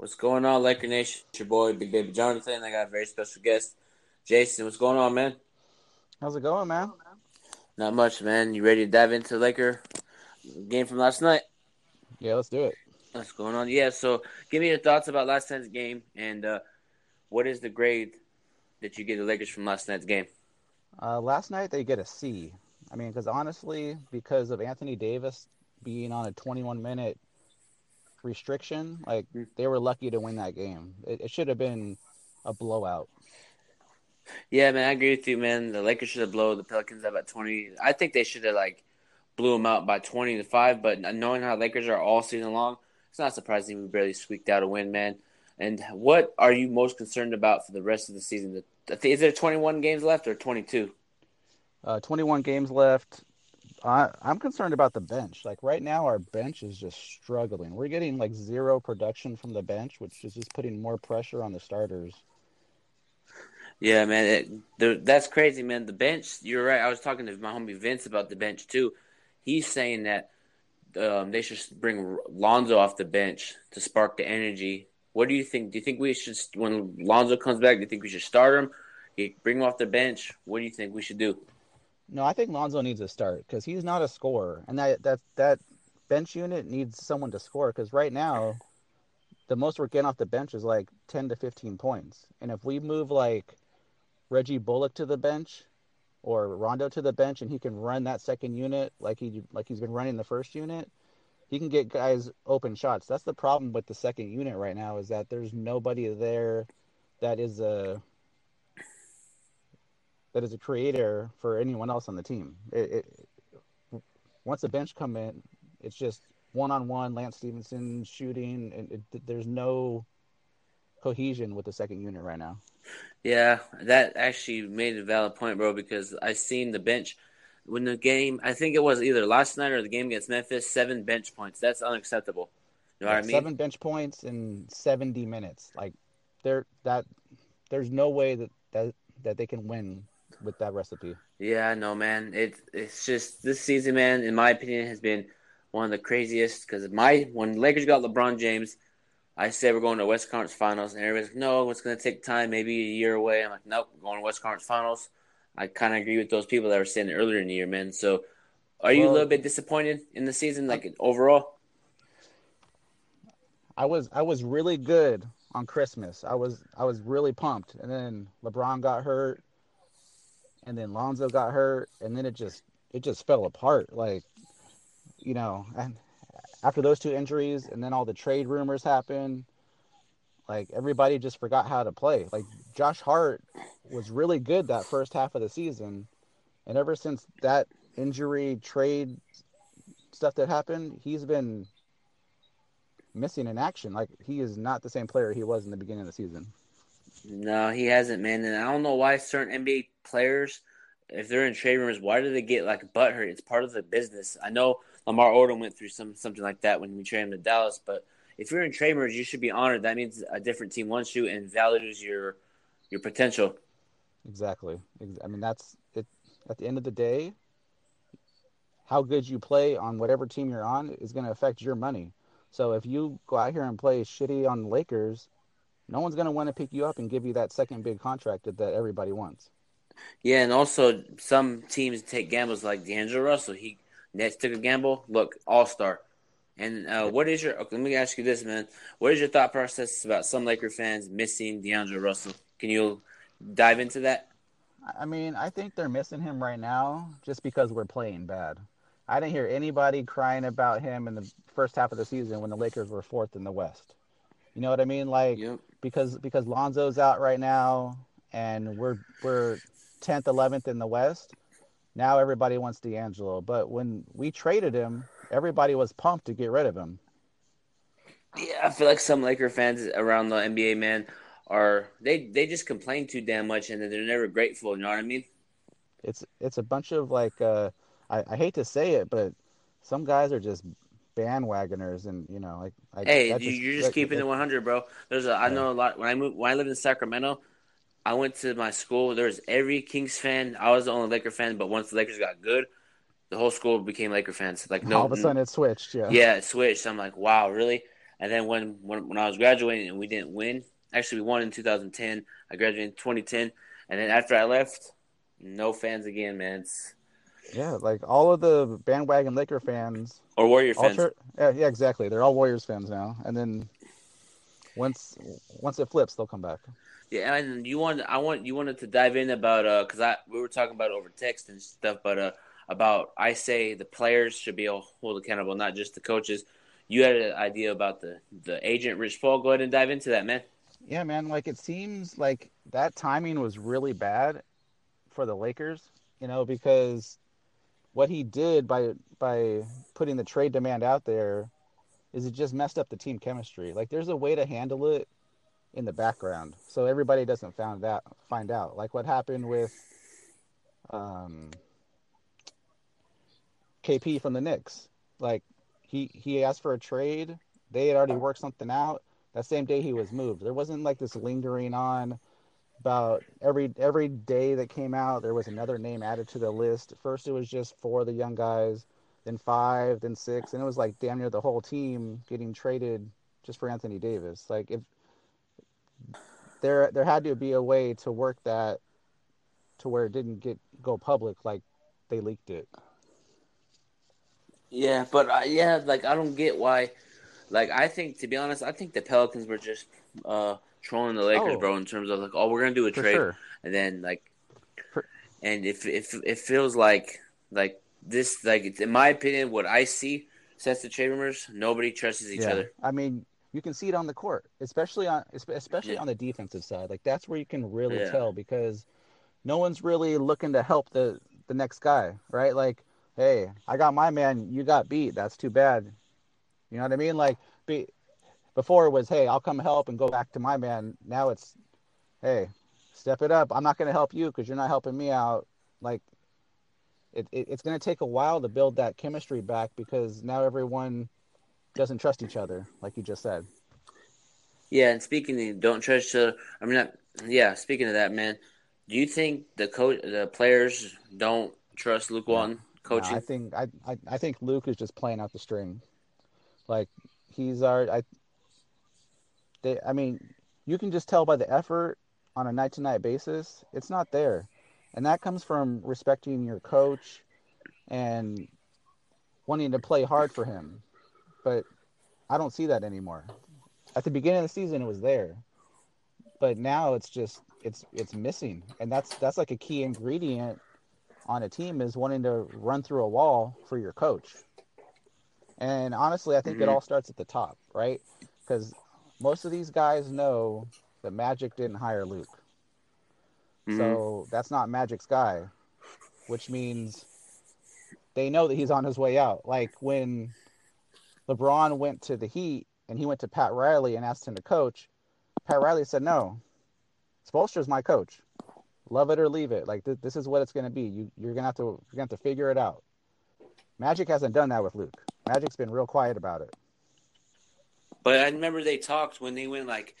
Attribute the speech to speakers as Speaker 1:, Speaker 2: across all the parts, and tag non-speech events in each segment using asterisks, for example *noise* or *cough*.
Speaker 1: What's going on, Laker Nation? It's your boy, Big Baby Jonathan. I got a very special guest, Jason. What's going on, man?
Speaker 2: How's it going, man?
Speaker 1: Not much, man. You ready to dive into the Laker game from last night?
Speaker 2: Yeah, let's do it.
Speaker 1: What's going on? Yeah, so give me your thoughts about last night's game and uh, what is the grade that you give the Lakers from last night's game?
Speaker 2: Uh, last night they get a C. I mean, because honestly, because of Anthony Davis being on a 21 minute restriction, like
Speaker 1: Hmm.
Speaker 2: they were lucky to win that game. It, it should have been a blowout.
Speaker 1: Yeah, man, I agree with you, man. The Lakers should have blown the Pelicans up at twenty. I think they should have like blew them out by twenty to five. But knowing how Lakers are all season long, it's not surprising we barely squeaked out a win, man. And what are you most concerned about for the rest of the season? Is there twenty one games left or twenty two?
Speaker 2: Uh, 21 games left. I, I'm concerned about the bench. Like right now, our bench is just struggling. We're getting like zero production from the bench, which is just putting more pressure on the starters.
Speaker 1: Yeah, man, it, the, that's crazy, man. The bench, you're right. I was talking to my homie Vince about the bench too. He's saying that um, they should bring Lonzo off the bench to spark the energy. What do you think? Do you think we should, when Lonzo comes back, do you think we should start him? Bring him off the bench. What do you think we should do?
Speaker 2: No, I think Lonzo needs to start because he's not a scorer, and that that that bench unit needs someone to score. Because right now, the most we're getting off the bench is like ten to fifteen points, and if we move like Reggie Bullock to the bench or Rondo to the bench, and he can run that second unit like he like he's been running the first unit, he can get guys open shots. That's the problem with the second unit right now is that there's nobody there that is a that is a creator for anyone else on the team. It, it, once the bench come in, it's just one on one. Lance Stephenson shooting, and it, there's no cohesion with the second unit right now.
Speaker 1: Yeah, that actually made a valid point, bro. Because I seen the bench when the game. I think it was either last night or the game against Memphis. Seven bench points. That's unacceptable. You know what I mean?
Speaker 2: Seven bench points in 70 minutes. Like there, that there's no way that that that they can win with that recipe.
Speaker 1: Yeah, no, man. It's it's just this season, man. In my opinion, has been one of the craziest. Because my when Lakers got LeBron James, I said we're going to West Conference Finals, and everybody's like, no, it's going to take time, maybe a year away. I'm like, nope, we're going to West Conference Finals. I kind of agree with those people that were saying earlier in the year, man. So, are you
Speaker 2: Well-
Speaker 1: a little bit disappointed in the season, like overall?
Speaker 2: I was I was really good on Christmas. I was I was really pumped, and then LeBron got hurt, and then Lonzo got hurt, and then it just it just fell apart. Like, you know, and after those two injuries, and then all the trade rumors happened. Like everybody just forgot how to play. Like Josh Hart was really good that first half of the season, and ever since that injury trade stuff that happened, he's been missing in action. Like he is not the same player he was in the beginning of the season.
Speaker 1: No, he hasn't, man. And I don't know why certain NBA players, if they're in trade rumors, why do they get like butthurt? It's part of the business. I know Lamar Odom went through some something like that when we traded him to Dallas, but if you're in trade rumors, you should be honored. That means a different team wants you and values your your potential.
Speaker 2: Exactly. I mean, that's it. At the end of the day, how good you play on whatever team you're on is going to affect your money. So if you go out here and play shitty on the Lakers, no one's going to want to pick you up and give you that second big contract that, that everybody wants.
Speaker 1: Yeah, and also some teams take gambles like D'Angelo Russell. He Nets took a gamble. Look, All Star. And uh, what is your? Okay, let me ask you this, man. What is your thought process about some Laker fans missing D'Angelo Russell? Can you dive into that?
Speaker 2: I mean, I think they're missing him right now just because we're playing bad. I didn't hear anybody crying about him in the first half of the season when the Lakers were fourth in the West. You know what I mean? Like
Speaker 1: Yep.
Speaker 2: because because Lonzo's out right now and we're we're tenth, eleventh in the West. Now everybody wants D'Angelo, but when we traded him, everybody was pumped to get rid of him.
Speaker 1: Yeah, I feel like some Laker fans around the NBA, man, are they they just complain too damn much, and they're never grateful. You know what I mean?
Speaker 2: It's it's a bunch of like uh, I, I hate to say it, but some guys are just bandwagoners, and you know like I,
Speaker 1: Hey, you're just keeping it 100, bro. There's a I
Speaker 2: Yeah.
Speaker 1: know a lot when I moved when I lived in Sacramento. I went to my school. There was every Kings fan. I was the only Laker fan, but once the Lakers got good, the whole school became Laker fans. Like no,
Speaker 2: all of a sudden it switched. Yeah.
Speaker 1: yeah, it switched. I'm like, wow, really? And then when, when when I was graduating and we didn't win, actually we won in 2010. I graduated in 2010, and then after I left, no fans again, man. It's,
Speaker 2: Yeah, like all of the bandwagon Laker fans,
Speaker 1: or Warrior fans.
Speaker 2: tur- yeah, yeah, exactly. They're all Warriors fans now. And then once once it flips, they'll come back.
Speaker 1: Yeah, and you want I want you wanted to dive in about uh because I we were talking about over text and stuff, but uh about I say the players should be held accountable, not just the coaches. You had an idea about the the agent Rich Paul. Go ahead and dive into that, man.
Speaker 2: Yeah, man, like it seems like that timing was really bad for the Lakers, you know, because what he did by by putting the trade demand out there is it just messed up the team chemistry. Like there's a way to handle it in the background so everybody doesn't found out find out. Like what happened with um KP from the Knicks. Like he he asked for a trade. They had already worked something out. That same day he was moved. There wasn't like this lingering on about every every day that came out there was another name added to the list. First it was just for the young guys, then five, then six, and it was like damn near the whole team getting traded just for Anthony Davis. Like if there there had to be a way to work that to where it didn't get go public like they leaked it.
Speaker 1: Yeah, but uh, yeah, like I don't get why. Like I think to be honest, I think the Pelicans were just uh trolling the Lakers,
Speaker 2: Oh.
Speaker 1: bro. In terms of like, oh, we're gonna do a
Speaker 2: For
Speaker 1: trade,
Speaker 2: sure.
Speaker 1: and then like,
Speaker 2: For-
Speaker 1: and if if it feels like like this, like in my opinion, what I see since the trade rumors, nobody trusts each
Speaker 2: yeah.
Speaker 1: other.
Speaker 2: I mean, you can see it on the court, especially on especially
Speaker 1: Yeah.
Speaker 2: on the defensive side. Like that's where you can really
Speaker 1: Yeah.
Speaker 2: tell because no one's really looking to help the the next guy, right? Like, hey, I got my man, you got beat. That's too bad. You know what I mean? Like, be, before it was, hey, I'll come help and go back to my man. Now it's, hey, step it up. I'm not going to help you because you're not helping me out. Like, it, it it's going to take a while to build that chemistry back because now everyone doesn't trust each other, like you just said.
Speaker 1: Yeah, and speaking of don't trust each other, I mean, not, yeah. Speaking of that, man, do you think the coach, the players don't trust Luke. Walton
Speaker 2: No. I think I, I I think Luke is just playing out the string. Like he's our I they I mean, you can just tell by the effort on a night to night basis, it's not there. And that comes from respecting your coach and wanting to play hard for him. But I don't see that anymore. At the beginning of the season it was there. But now it's just it's it's missing. And that's that's like a key ingredient on a team is wanting to run through a wall for your coach. And honestly, I think it
Speaker 1: Mhm.
Speaker 2: all starts at the top, right? Because most of these guys know that Magic didn't hire Luke.
Speaker 1: Mhm.
Speaker 2: So that's not Magic's guy, which means they know that he's on his way out. Like when LeBron went to the Heat and he went to Pat Riley and asked him to coach, Pat Riley said, No, Spoelstra's my coach. Love it or leave it. Like th- this is what it's going to be. You you're gonna have to you're gonna have to figure it out. Magic hasn't done that with Luke. Magic's been real quiet about it.
Speaker 1: But I remember they talked when they went like,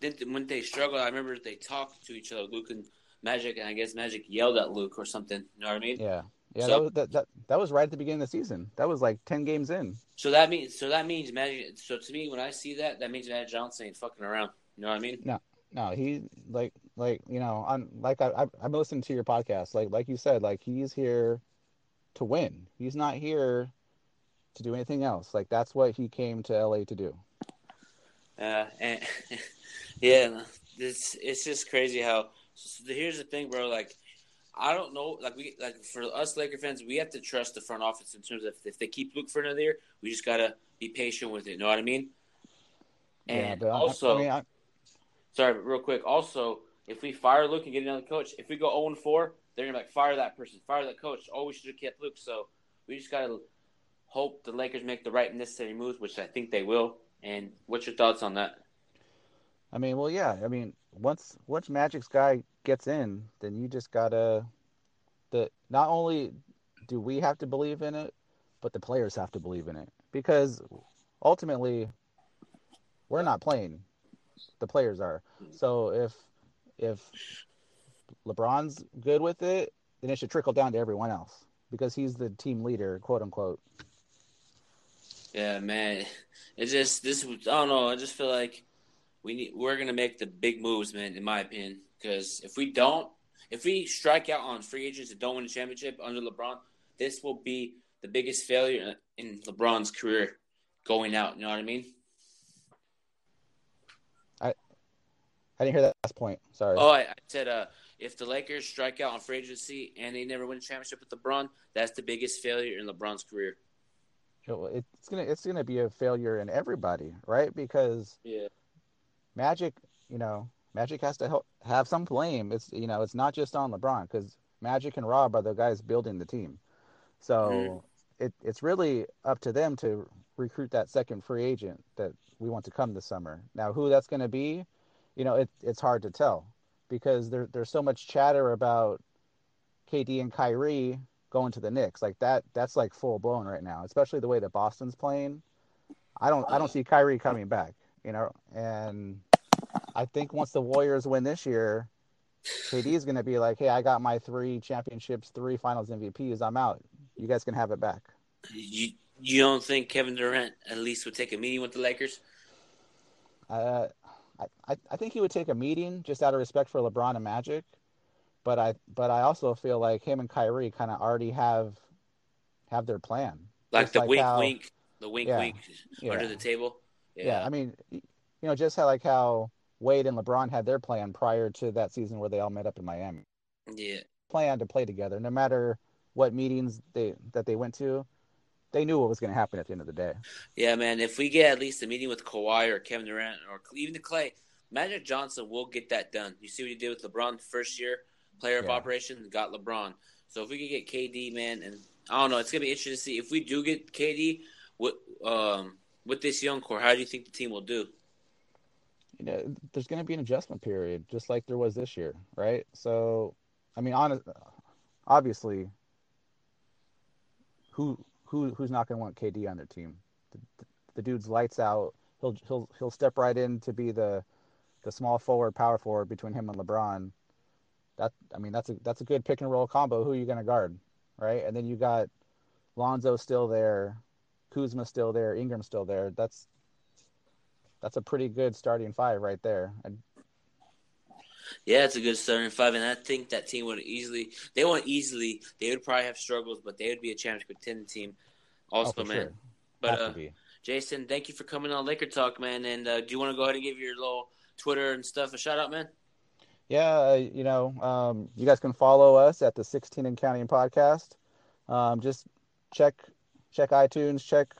Speaker 1: didn't when they struggled. I remember they talked to each other, Luke and Magic, and I guess Magic yelled at Luke or something. You know what I mean?
Speaker 2: Yeah, yeah.
Speaker 1: So-
Speaker 2: that, was, that that that was right at the beginning of the season. That was like ten games in.
Speaker 1: So that means so that means Magic. So to me, when I see that, that means Magic Johnson ain't fucking around. You know what I mean?
Speaker 2: No, no, he like like you know on like I I've, I've been listening to your podcast. Like like you said, like he's here to win. He's not here to do anything else. Like that's what he came to LA to do.
Speaker 1: Uh, and *laughs* yeah, it's it's just crazy how. So here's the thing, bro. Like, I don't know. Like we like for us Laker fans, we have to trust the front office in terms of if they keep Luke for another year, we just gotta be patient with it. You know what I mean? And
Speaker 2: yeah,
Speaker 1: also,
Speaker 2: I, mean, I,
Speaker 1: sorry, but real quick. Also, if we fire Luke and get another coach, if we go 0 4, they're gonna be like fire that person, fire that coach. Oh, we should have kept Luke. So we just gotta hope the Lakers make the right necessary moves, which I think they will. And what's your thoughts on that?
Speaker 2: I mean, well, yeah. I mean, once once Magic's guy gets in, then you just gotta the not only do we have to believe in it, but the players have to believe in it because ultimately we're not playing. The players are. So if if LeBron's good with it, then it should trickle down to everyone else because he's the team leader, quote unquote.
Speaker 1: Yeah, man. It just this. I don't know. I just feel like we need. We're gonna make the big moves, man. In my opinion, because if we don't, if we strike out on free agents that don't win a championship under LeBron, this will be the biggest failure in LeBron's career going out. You know what I mean?
Speaker 2: I I didn't hear that last point. Sorry.
Speaker 1: Oh, I, I said uh, if the Lakers strike out on free agency and they never win a championship with LeBron, that's the biggest failure in LeBron's career.
Speaker 2: It's gonna it's gonna be a failure in everybody, right? Because
Speaker 1: yeah,
Speaker 2: Magic, you know, Magic has to help, have some blame. It's you know, it's not just on LeBron because Magic and Rob are the guys building the team. So mm-hmm. it, it's really up to them to recruit that second free agent that we want to come this summer. Now, who that's going to be, you know, it, it's hard to tell because there, there's so much chatter about KD and Kyrie going to the Knicks. Like that, that's like full blown right now, especially the way that Boston's playing. I don't, I don't see Kyrie coming back, you know, and I think once the Warriors win this year, KD is going to be like, "Hey, I got my three championships, three Finals MVPs. I'm out. You guys can have it back."
Speaker 1: You you don't think Kevin Durant at least would take a meeting with the Lakers?
Speaker 2: Uh, I I think he would take a meeting just out of respect for LeBron and Magic, but I but I also feel like him and Kyrie kind of already have have their plan.
Speaker 1: Like just the like wink, how, wink, the wink, yeah, wink yeah. under the table.
Speaker 2: Yeah. yeah, I mean, you know, just how like how Wade and LeBron had their plan prior to that season where they all met up in Miami.
Speaker 1: Yeah.
Speaker 2: Plan to play together, no matter what meetings they that they went to. They knew what was going to happen at the end of the day.
Speaker 1: Yeah, man. If we get at least a meeting with Kawhi or Kevin Durant or even the Clay, Magic Johnson will get that done. You see what he did with LeBron first year, player of operation, got LeBron. So if we could get KD, man, and I don't know, it's gonna be interesting to see if we do get KD. with um with this young core, how do you think the team will do?
Speaker 2: You know, there's going to be an adjustment period, just like there was this year, right? So, I mean, honest, obviously, who who who's not going to want KD on their team? The, the, dude's lights out. He'll he'll he'll step right in to be the the small forward, power forward between him and LeBron. That I mean, that's a that's a good pick and roll combo. Who are you going to guard, right? And then you got Lonzo still there, Kuzma still there, Ingram still there. That's that's a pretty good starting five right there. I'd...
Speaker 1: Yeah, it's a good starting five, and I think that team would easily. They won't easily. They would probably have struggles, but they would be a championship contending team. Also, oh, man. Sure. But uh, Jason, thank you for coming on Laker Talk, man. And uh, do you want to go ahead and give your little Twitter and stuff a shout out, man?
Speaker 2: Yeah, uh, you know, um, you guys can follow us at the 16 and Counting podcast. Um, just check check iTunes, check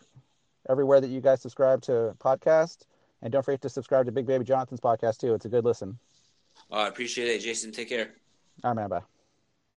Speaker 2: everywhere that you guys subscribe to podcast. And don't forget to subscribe to Big Baby Jonathan's podcast too. It's a good listen.
Speaker 1: I appreciate it, Jason. Take care.
Speaker 2: All right, man. Bye.